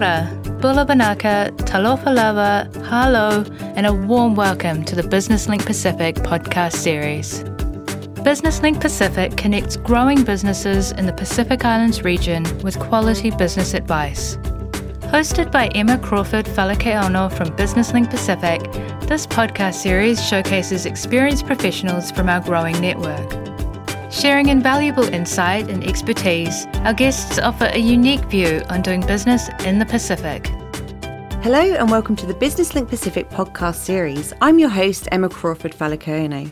ora, bula vinaka, talofa lava, halo, and a warm welcome to the Business Link Pacific podcast series. Business Link Pacific connects growing businesses in the Pacific Islands region with quality business advice. Hosted by Emma Crawford Falakeono from Business Link Pacific, this podcast series showcases experienced professionals from our growing network. Sharing invaluable insight and expertise, our guests offer a unique view on doing business in the Pacific. Hello and welcome to the Business Link Pacific podcast series. I'm your host, Emma Crawford Falakoene.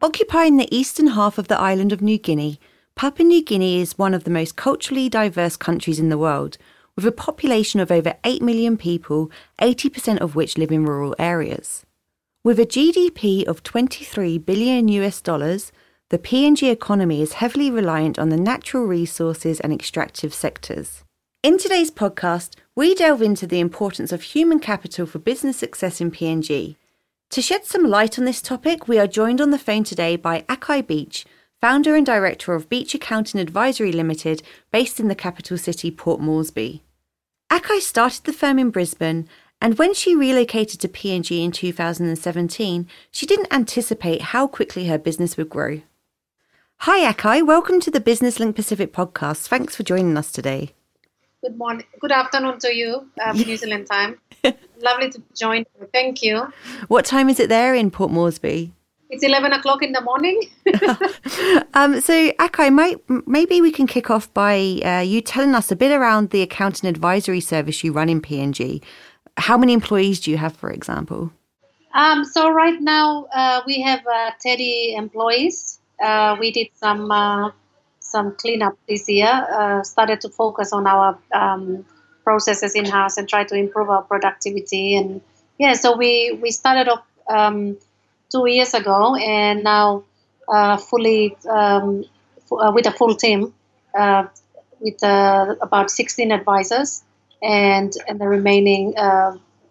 Occupying the eastern half of the island of New Guinea, Papua New Guinea is one of the most culturally diverse countries in the world, with a population of over 8 million people, 80% of which live in rural areas. With a GDP of 23 billion US dollars, the PNG economy is heavily reliant on the natural resources and extractive sectors. In today's podcast, we delve into the importance of human capital for business success in PNG. To shed some light on this topic, we are joined on the phone today by Akai Beach, founder and director of Beach Accounting Advisory Limited, based in the capital city, Port Moresby. Akai started the firm in Brisbane and when she relocated to PNG in 2017, she didn't anticipate how quickly her business would grow. Hi, Akai. Welcome to the Business Link Pacific podcast. Thanks for joining us today. Good morning. Good afternoon to you, um, New Zealand time. Lovely to join. You. Thank you. What time is it there in Port Moresby? It's 11 o'clock in the morning. um, so, Akai, might, maybe we can kick off by uh, you telling us a bit around the accounting advisory service you run in PNG. How many employees do you have, for example? Um, so, right now uh, we have uh, 30 employees uh, we did some uh, some cleanup this year. Uh, started to focus on our um, processes in house and try to improve our productivity. And yeah, so we we started off um, two years ago, and now uh, fully um, f- uh, with a full team uh, with about 16 advisors and and the remaining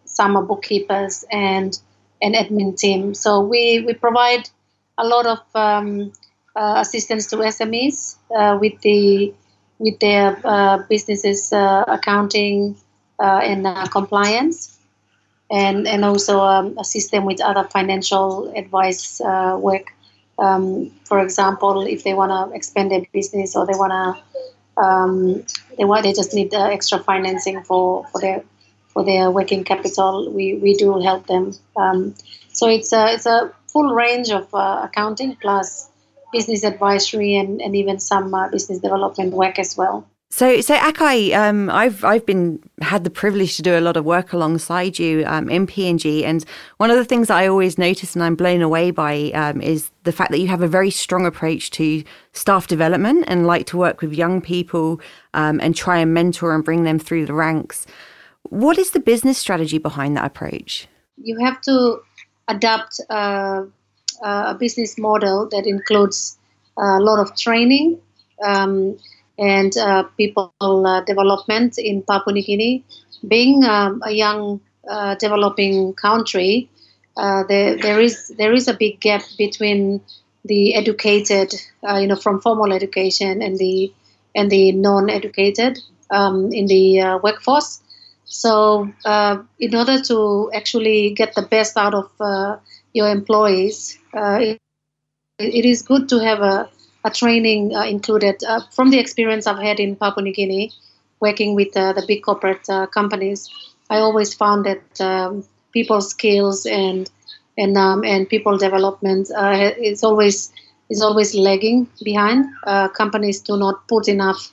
summer bookkeepers and an admin team. So we we provide a lot of um, uh, assistance to SMEs uh, with the with their uh, businesses uh, accounting uh, and uh, compliance, and and also um, assist them with other financial advice work. Um, for example, if they want to expand their business or they want to um, they want they just need extra financing for, for their for their working capital, we, we do help them. Um, so it's a, it's a full range of uh, accounting plus business advisory and, and even some uh, business development work as well. So, so Akai, um, I've I've been had the privilege to do a lot of work alongside you um, in PNG, and one of the things that I always notice and I'm blown away by um, is the fact that you have a very strong approach to staff development and like to work with young people um, and try and mentor and bring them through the ranks. What is the business strategy behind that approach? You have to adapt uh, uh, a business model that includes a lot of training um, and uh, people uh, development in Papua New Guinea. Being um, a young uh, developing country, uh, there, there is there is a big gap between the educated, you know, from formal education and the and the non-educated um, in the workforce. So, uh, in order to actually get the best out of uh, your employees, uh, it, it is good to have a, a training uh, included. Uh, from the experience I've had in Papua New Guinea, working with uh, the big corporate companies, I always found that um, people skills and and um, and people development is always is always lagging behind. companies do not put enough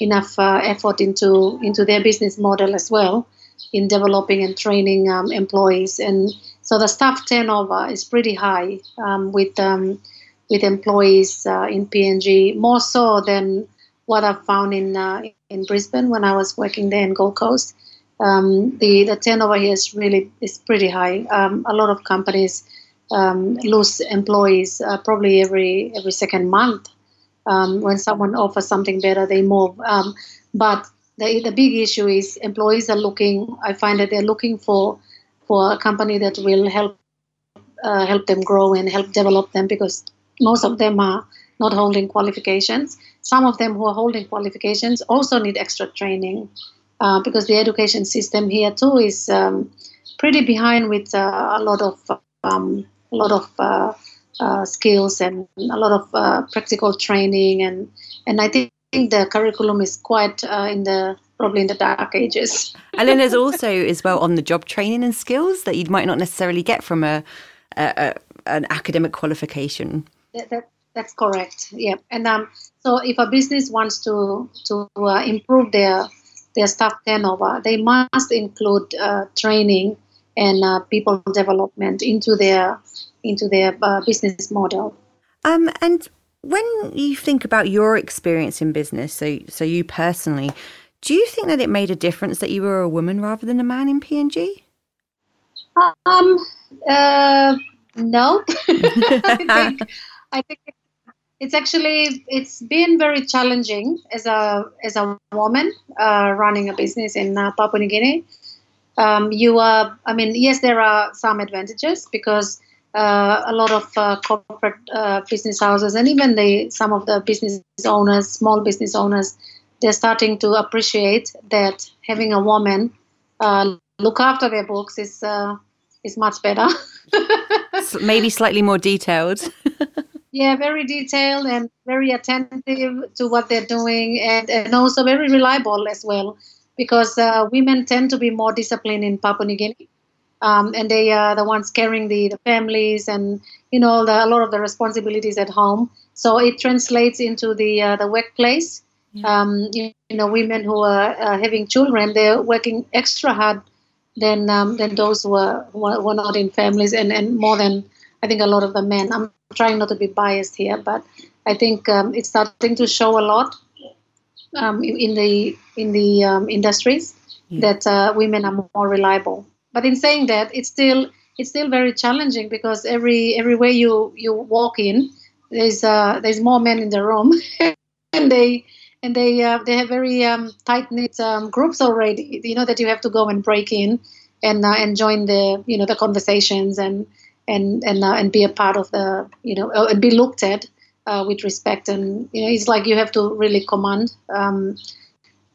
enough uh, effort into into their business model as well in developing and training um, employees. And so the staff turnover is pretty high um, with um, with employees uh, in PNG more so than what I've found in uh, in Brisbane when I was working there in Gold Coast. Um, the the turnover here is really is pretty high. Um, a lot of companies um, lose employees uh, probably every every second month um, when someone offers something better, they move. Um, but the, the big issue is employees are looking. I find that they're looking for for a company that will help uh, help them grow and help develop them because most of them are not holding qualifications. Some of them who are holding qualifications also need extra training uh, because the education system here too is um, pretty behind with uh, a lot of um, a lot of uh, uh, skills and a lot of uh, practical training and and I think the curriculum is quite in the probably in the dark ages. and then there's also as well on the job training and skills that you might not necessarily get from a, a, a an academic qualification. That, that, that's correct. Yeah, and um, so if a business wants to to uh, improve their their staff turnover, they must include uh, training and uh, people development into their into their uh, business model. Um, and when you think about your experience in business, so so you personally, do you think that it made a difference that you were a woman rather than a man in PNG? Um, uh, no, I think I think it's actually it's been very challenging as a as a woman uh, running a business in uh, Papua New Guinea. Um, you are, I mean, yes, there are some advantages because uh, a lot of uh, corporate uh, business houses and even the some of the business owners, small business owners, they're starting to appreciate that having a woman uh, look after their books is is much better. Maybe slightly more detailed. yeah, very detailed and very attentive to what they're doing, and, and also very reliable as well, because uh, women tend to be more disciplined in Papua New Guinea. Um, and they are the ones carrying the, the families and you know the, a lot of the responsibilities at home. So it translates into the uh, the workplace. Yeah. Um, you, you, know, women who are uh, having children, they're working extra hard than um, than those who are, who are, not in families, and, and more than I think a lot of the men. I'm trying not to be biased here, but I think um, it's starting to show a lot um, in the in the um, industries yeah. that uh, women are more reliable. But in saying that, it's still it's still very challenging because every every way you you walk in, there's uh, there's more men in the room, and they and they uh, they have very um, tight knit um, groups already. You know that you have to go and break in and uh, and join the you know the conversations and and and uh, and be a part of the you know and be looked at uh, with respect and you know it's like you have to really command um,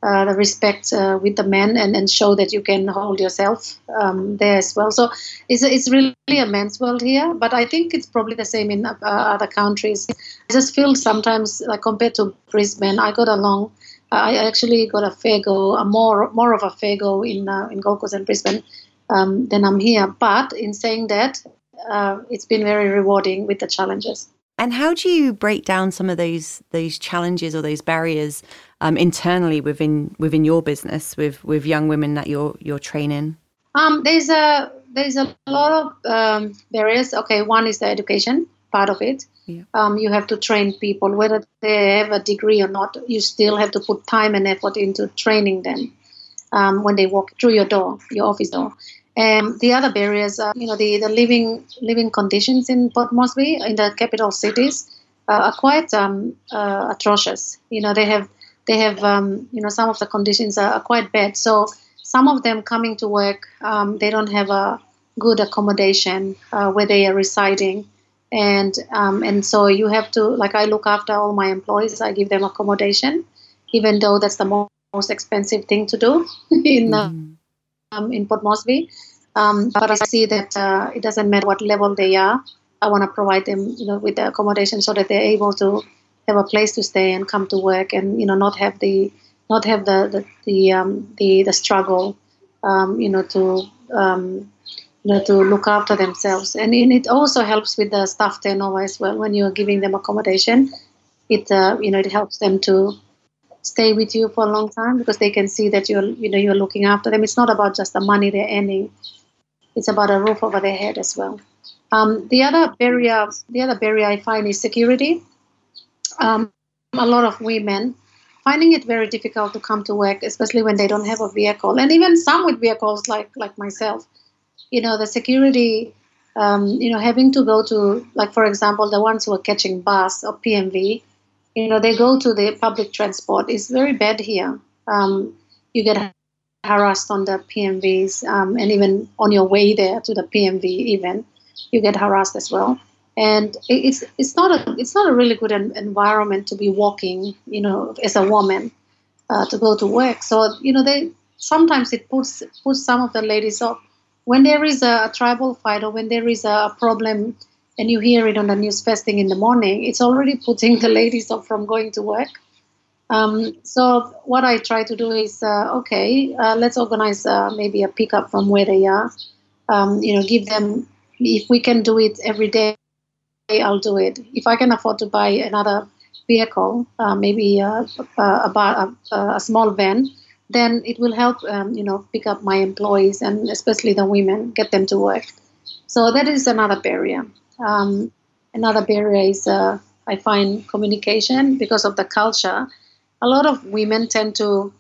uh, the respect uh, with the men and, and show that you can hold yourself um, there as well. So it's, it's really a men's world here, but I think it's probably the same in uh, other countries. I just feel sometimes, like compared to Brisbane, I got along. I actually got a fair go, a more more of a fair go in uh, in Gold Coast and Brisbane um, than I'm here. But in saying that, uh, it's been very rewarding with the challenges. And how do you break down some of those those challenges or those barriers um, internally within within your business with with young women that you're you're training? Um, there's a there's a lot of um, barriers. Okay, one is the education part of it. Yeah. Um, you have to train people, whether they have a degree or not. You still have to put time and effort into training them um, when they walk through your door, your office door. And the other barriers are, you know, the, the living living conditions in Port Moresby, in the capital cities, uh, are quite um, uh, atrocious. You know, they have they have um, you know some of the conditions are, are, quite bad. So some of them coming to work, um, they don't have a good accommodation uh, where they are residing, and um, and so you have to like I look after all my employees. I give them accommodation, even though that's the most expensive thing to do in. Mm um, in Port Moresby. Um, but I see that uh, it doesn't matter what level they are. I want to provide them, you know, with the accommodation so that they're able to have a place to stay and come to work, and you know, not have the not have the the the um, the, the struggle, um, you know, to um, you know to look after themselves. And, and it also helps with the staff turnover as well. When you're giving them accommodation, it uh, you know it helps them to stay with you for a long time because they can see that you're you know you're looking after them. It's not about just the money they're earning; it's about a roof over their head as well. Um, the other barrier, the other barrier I find is security. Um, a lot of women finding it very difficult to come to work, especially when they don't have a vehicle, and even some with vehicles, like like myself. You know, the security. Um, you know, having to go to, like for example, the ones who are catching bus or PMV, you know they go to the public transport it's very bad here um, you get harassed on the pmvs um, and even on your way there to the pmv even you get harassed as well and it's it's not a it's not a really good environment to be walking you know as a woman uh, to go to work so you know they sometimes it puts puts some of the ladies off. When there is a, tribal fight or when there is a problem and you hear it on the news first thing in the morning, it's already putting the ladies off from going to work. Um, so what I try to do is, uh, okay, uh, let's organize uh, maybe a pickup from where they are. Um, you know, give them if we can do it every day, I'll do it. If I can afford to buy another vehicle, uh, maybe a, a, a, small van, then it will help, um, you know, pick up my employees and especially the women, get them to work. So that is another barrier. Um, another barrier is uh, I find communication because of the culture. A lot of women tend to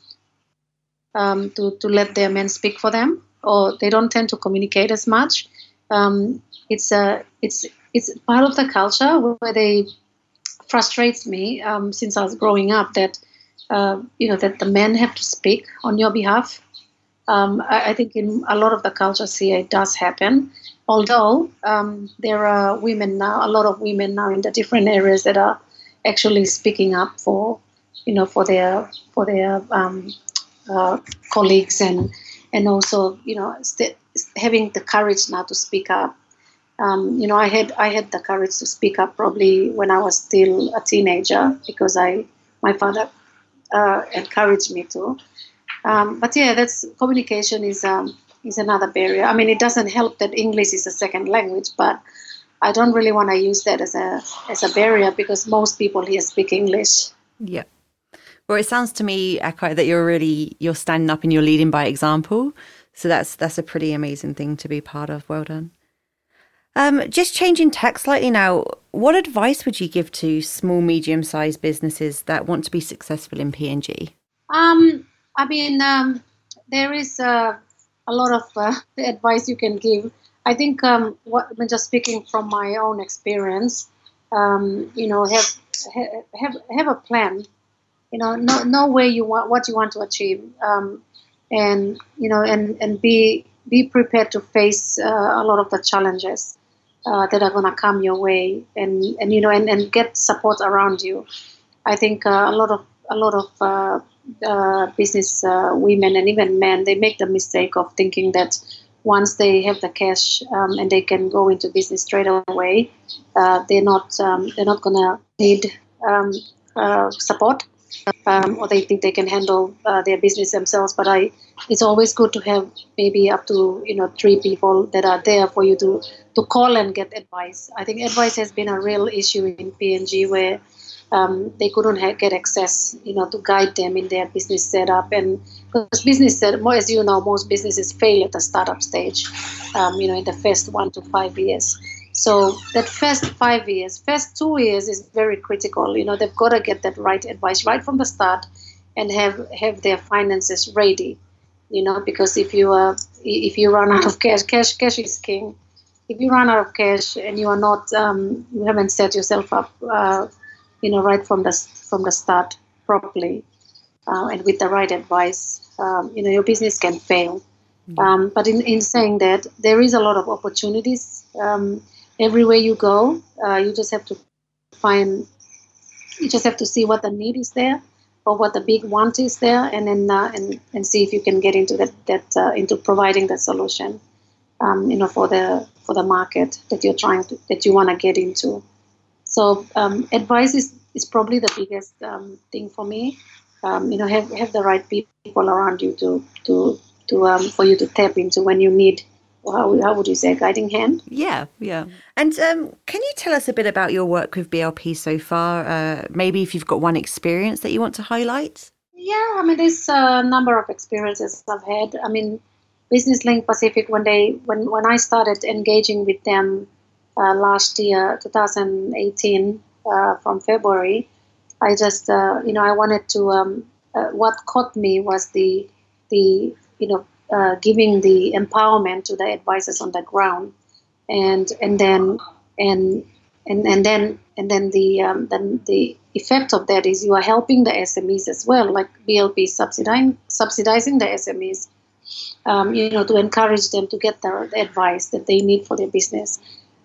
um, to to let their men speak for them, or they don't tend to communicate as much. Um, it's a it's it's part of the culture where they frustrates me um, since I was growing up that uh, you know that the men have to speak on your behalf. Um, I, I, think in a lot of the cultures here it does happen. Although um, there are women now, a lot of women now in the different areas that are actually speaking up for you know for their for their um, uh, colleagues and and also you know st- having the courage now to speak up um, you know, I had I had the courage to speak up probably when I was still a teenager because I my father uh, encouraged me to. Um, but yeah, that's communication is um, is another barrier. I mean, it doesn't help that English is a second language, but I don't really want to use that as a as a barrier because most people here speak English. Yeah. Well, it sounds to me, Akai, that you're really you're standing up and you're leading by example. So that's that's a pretty amazing thing to be part of. Well done. Um, just changing tack slightly now, what advice would you give to small, medium sized businesses that want to be successful in PNG? Um, I mean, um, there is uh, a lot of uh, advice you can give. I think, um, what, I mean, just speaking from my own experience, um, you know, have, have have a plan. You know, know, know where you want what you want to achieve, um, and you know, and and be be prepared to face uh, a lot of the challenges uh, that are to come your way and, and you know and, and get support around you. I think uh, a lot of a lot of uh, uh business uh, women and even men they make the mistake of thinking that once they have the cash um, and they can go into business straight away they're not um, they're not going to need um, support um, or they think they can handle uh, their business themselves. But I, it's always good to have maybe up to you know three people that are there for you to to call and get advice. I think advice has been a real issue in PNG where um, they couldn't have, get access, you know, to guide them in their business setup. And because business, set, as you know, most businesses fail at the startup stage, um, you know, in the first one to five years. So that first five years, first two years is very critical. You know, they've got to get that right advice right from the start, and have have their finances ready. You know, because if you uh, if you run out of cash, cash cash is king. If you run out of cash and you are not, um, you haven't set yourself up, uh, you know, right from the from the start properly, uh, and with the right advice, um, you know, your business can fail. Mm-hmm. Um, but in, in saying that, there is a lot of opportunities. Um, everywhere you go, uh, you just have to find, you just have to see what the need is there or what the big want is there, and then uh, and and see if you can get into that that uh, into providing the solution, um, you know, for the for the market that you're trying to that you want to get into. So um, advice is is probably the biggest um, thing for me. Um, you know, have have the right people around you to to to um, for you to tap into when you need how, how would you say, a guiding hand? Yeah, yeah. And um, can you tell us a bit about your work with BLP so far? Uh, maybe if you've got one experience that you want to highlight? Yeah, I mean, there's a number of experiences I've had. I mean, Business Link Pacific, when they when when I started engaging with them uh, last year, 2018, uh, from February, I just uh, you know I wanted to. Um, uh, what caught me was the the you know uh, giving the empowerment to the advisors on the ground, and and then and and and then and then the um, then the effect of that is you are helping the SMEs as well, like BLP subsidizing subsidizing the SMEs, um, you know, to encourage them to get the, the, advice that they need for their business.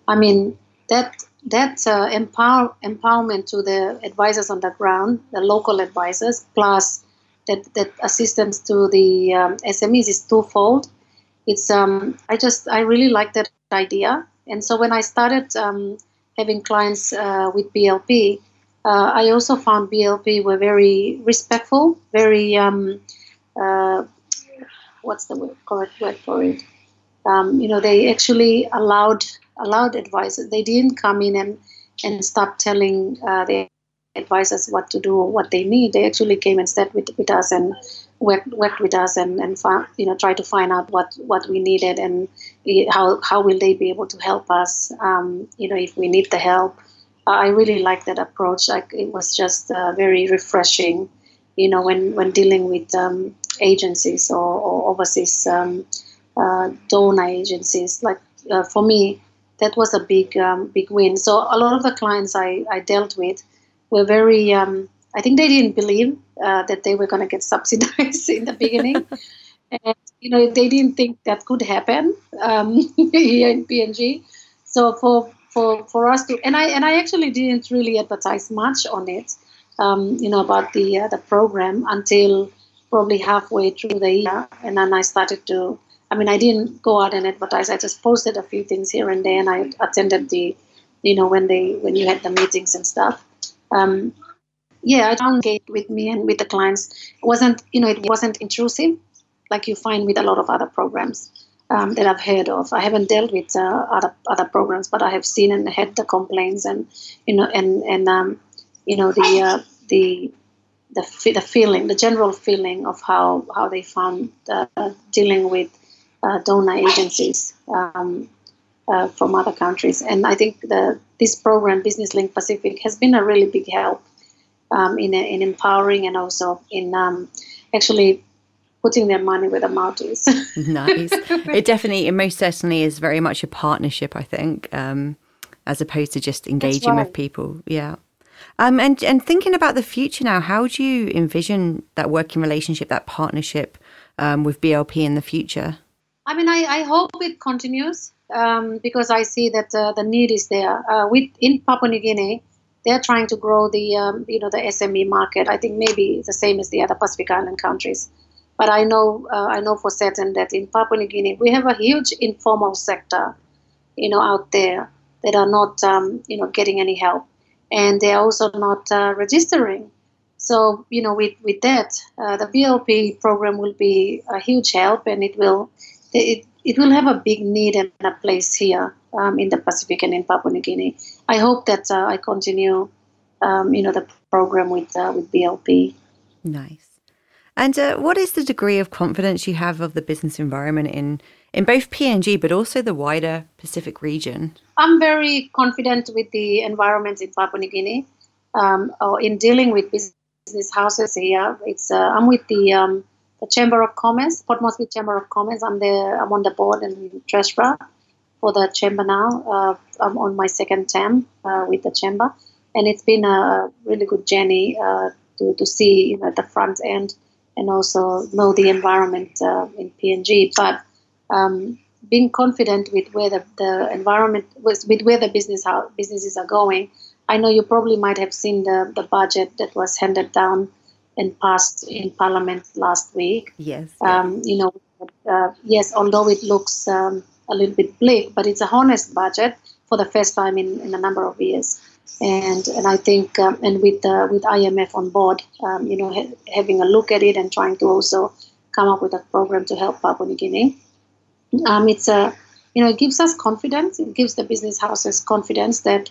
I mean that that uh, empower empowerment to the advisors on the ground, the local advisors, plus that, that assistance to the um, SMEs is twofold. It's um, I just I really like that idea, and so when I started um, having clients uh, with BLP, uh, I also found BLP were very respectful, very um, uh, what's the correct word for it? Um, you know, they actually allowed allowed advisors. They didn't come in and and start telling uh, the advisors what to do what they need. They actually came and sat with, with us and worked, worked with us and, and found, you know try to find out what, what we needed and how how will they be able to help us. Um, you know, if we need the help. I really like that approach. Like it was just uh, very refreshing. You know, when when dealing with um, agencies or, or overseas um, uh, donor agencies, like uh, for me, that was a big um, big win. So a lot of the clients I, I dealt with were very. Um, I think they didn't believe uh, that they were going to get subsidized in the beginning, and you know they didn't think that could happen um, here in PNG. So for for for us to and I and I actually didn't really advertise much on it, um, you know, about the uh, the program until probably halfway through the year, and then I started to I mean, I didn't go out and advertise. I just posted a few things here and there, and I attended the, you know, when they when you had the meetings and stuff. Um, yeah, I don't get with me and with the clients. It wasn't, you know, it wasn't intrusive, like you find with a lot of other programs um, that I've heard of. I haven't dealt with uh, other other programs, but I have seen and had the complaints and you know and and um, you know the uh, the the the feeling, the general feeling of how how they found uh, dealing with uh, donor agencies um, uh, from other countries. And I think the, this program, Business Link Pacific, has been a really big help um, in, in empowering and also in um, actually putting their money where the mouth is. nice. It definitely, it most certainly is very much a partnership, I think, um, as opposed to just engaging right. with people. Yeah. Um, and and thinking about the future now, how do you envision that working relationship, that partnership um, with BLP in the future? I mean, I, I hope it continues um, because I see that uh, the need is there. Uh, with in Papua New Guinea, they're trying to grow the um, you know the SME market. I think maybe the same as the other Pacific Island countries. But I know uh, I know for certain that in Papua New Guinea we have a huge informal sector, you know, out there that are not um, you know getting any help, and they're also not uh, registering. So you know, with with that, uh, the BLP program will be a huge help, and it will it, it will have a big need and a place here um, in the Pacific and in Papua New Guinea. I hope that uh, I continue, um, you know, the program with uh, with BLP. Nice. And uh, what is the degree of confidence you have of the business environment in in both PNG but also the wider Pacific region? I'm very confident with the environment in Papua New Guinea. Um, or in dealing with business houses here, it's uh, I'm with the um, the Chamber of Commerce, Port Moresby Chamber of Commerce. I'm the I'm on the board and treasurer for the chamber now. Uh, I'm on my second term uh, with the chamber, and it's been a really good journey uh, to to see you know the front end and also know the environment uh, in PNG. But um, being confident with where the, the environment with, with where the business how businesses are going. I know you probably might have seen the, the budget that was handed down and passed in Parliament last week. Yes. Um, you know, uh, yes, although it looks um, a little bit bleak, but it's a honest budget for the first time in, in a number of years. And and I think um, and with uh, with IMF on board, um, you know, ha- having a look at it and trying to also come up with a program to help Papua New Guinea. Um, it's a you know it gives us confidence. It gives the business houses confidence that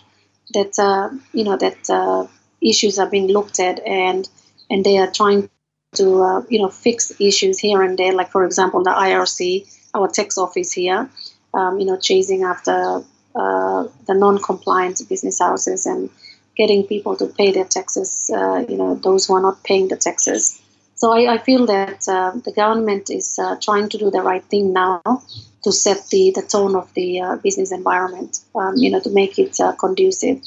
that uh, you know that uh, issues are being looked at and and they are trying to uh, you know fix issues here and there. Like for example, the IRC, our tax office here, um, you know, chasing after uh, the non-compliant business houses and getting people to pay their taxes. Uh, you know, those who are not paying the taxes. So I, I feel that uh, the government is uh, trying to do the right thing now to set the, the tone of the uh, business environment. Um, you know, to make it conducive.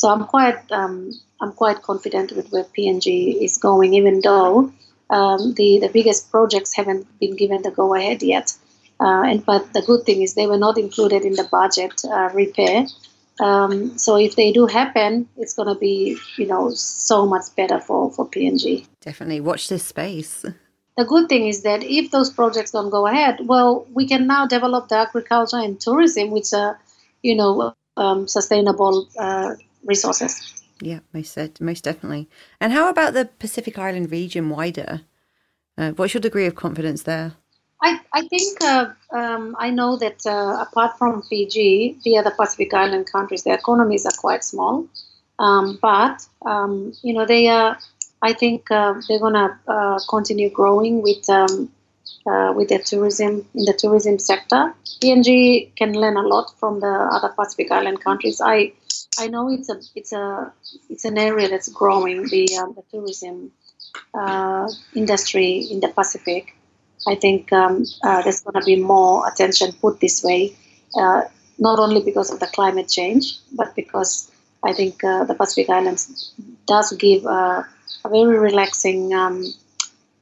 So I'm quite um, I'm quite confident with where PNG is going, even though um, the the biggest projects haven't been given the go ahead yet. Uh, and but the good thing is they were not included in the budget uh, repair Um, so if they do happen, it's going to be you know so much better for for PNG. Definitely watch this space. The good thing is that if those projects don't go ahead, well, we can now develop the agriculture and tourism, which are you know um, sustainable uh, resources. Yeah, most most definitely. And how about the Pacific Island region wider? Uh, what's your degree of confidence there? I, I think uh, um, I know that uh, apart from Fiji, the other Pacific Island countries, their economies are quite small, um, but um, you know they are. I think uh, they're gonna uh, continue growing with um, uh, with the tourism in the tourism sector. PNG can learn a lot from the other Pacific Island countries. I I know it's a it's a it's an area that's growing the um, the tourism uh, industry in the Pacific. I think um, uh, there's going to be more attention put this way, uh, not only because of the climate change, but because I think uh, the Pacific Islands does give a very relaxing, um,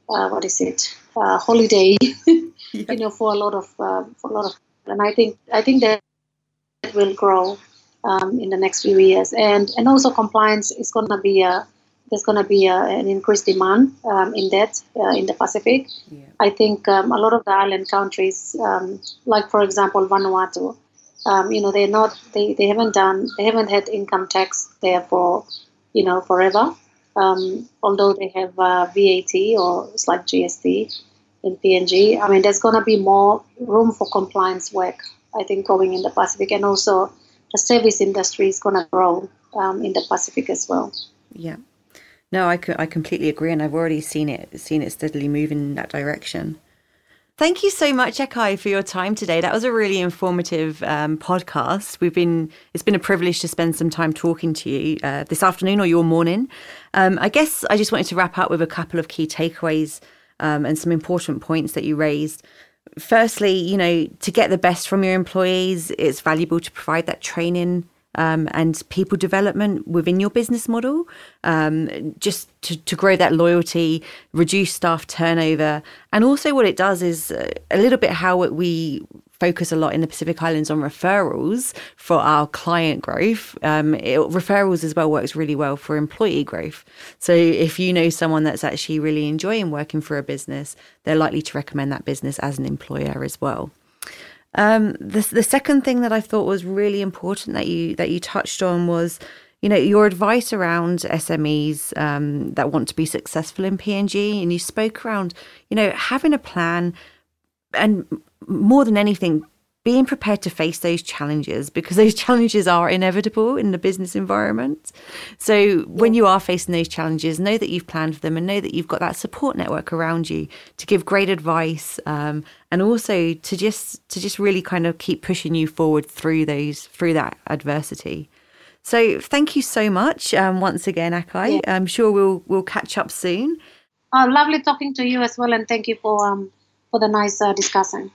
uh, what is it, holiday, yeah. you know, for a lot of uh, for a lot of, and I think I think that will grow um, in the next few years, and and also compliance is going to be a there's going to be a, an increased demand um, in that uh, in the Pacific. Yeah. I think um, a lot of the island countries, um, like for example Vanuatu, um, you know, they're not they, they haven't done they haven't had income tax there for you know forever. Um, although they have uh, VAT or it's like GST in PNG, I mean, there's going to be more room for compliance work. I think going in the Pacific, and also the service industry is going to grow um, in the Pacific as well. Yeah. No, I, I completely agree, and I've already seen it seen it steadily move in that direction. Thank you so much, Akai, for your time today. That was a really informative um, podcast. We've been it's been a privilege to spend some time talking to you uh, this afternoon or your morning. Um, I guess I just wanted to wrap up with a couple of key takeaways um, and some important points that you raised. Firstly, you know, to get the best from your employees, it's valuable to provide that training um, and people development within your business model, um, just to, to, grow that loyalty, reduce staff turnover. And also, what it does is uh, a little bit how we focus a lot in the Pacific Islands on referrals for our client growth. Um, it, referrals as well works really well for employee growth. So if you know someone that's actually really enjoying working for a business, they're likely to recommend that business as an employer as well. Um, the the second thing that I thought was really important that you that you touched on was, you know, your advice around SMEs um, that want to be successful in PNG, and you spoke around, you know, having a plan, and more than anything, being prepared to face those challenges because those challenges are inevitable in the business environment. So when you are facing those challenges, know that you've planned for them and know that you've got that support network around you to give great advice um, and also to just to just really kind of keep pushing you forward through those through that adversity. So thank you so much um, once again, Akai. Yeah. I'm sure we'll we'll catch up soon. Oh, lovely talking to you as well, and thank you for um, for the nice uh, discussion.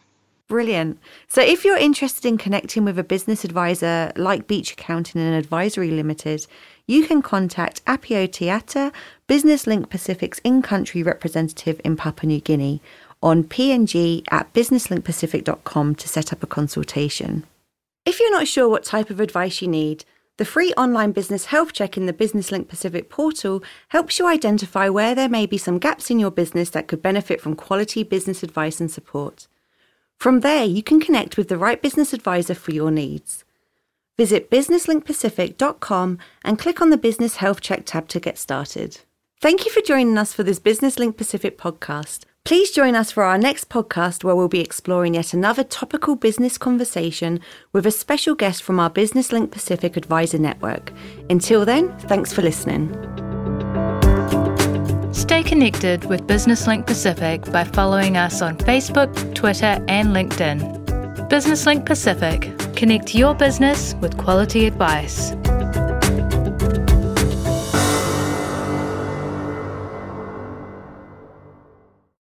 Brilliant. So, if you're interested in connecting with a business advisor like Beach Accounting and Advisory Limited, you can contact Apio Tiata, Business Link Pacific's in country representative in Papua New Guinea, on png at businesslinkpacific.com to set up a consultation. If you're not sure what type of advice you need, the free online business health check in the Business Link Pacific portal helps you identify where there may be some gaps in your business that could benefit from quality business advice and support. From there, you can connect with the right business advisor for your needs. Visit businesslinkpacific.com and click on the Business Health Check tab to get started. Thank you for joining us for this Business Link Pacific podcast. Please join us for our next podcast where we'll be exploring yet another topical business conversation with a special guest from our Business Link Pacific Advisor Network. Until then, thanks for listening. Stay connected with BusinessLink Pacific by following us on Facebook, Twitter, and LinkedIn. BusinessLink Pacific. Connect your business with quality advice.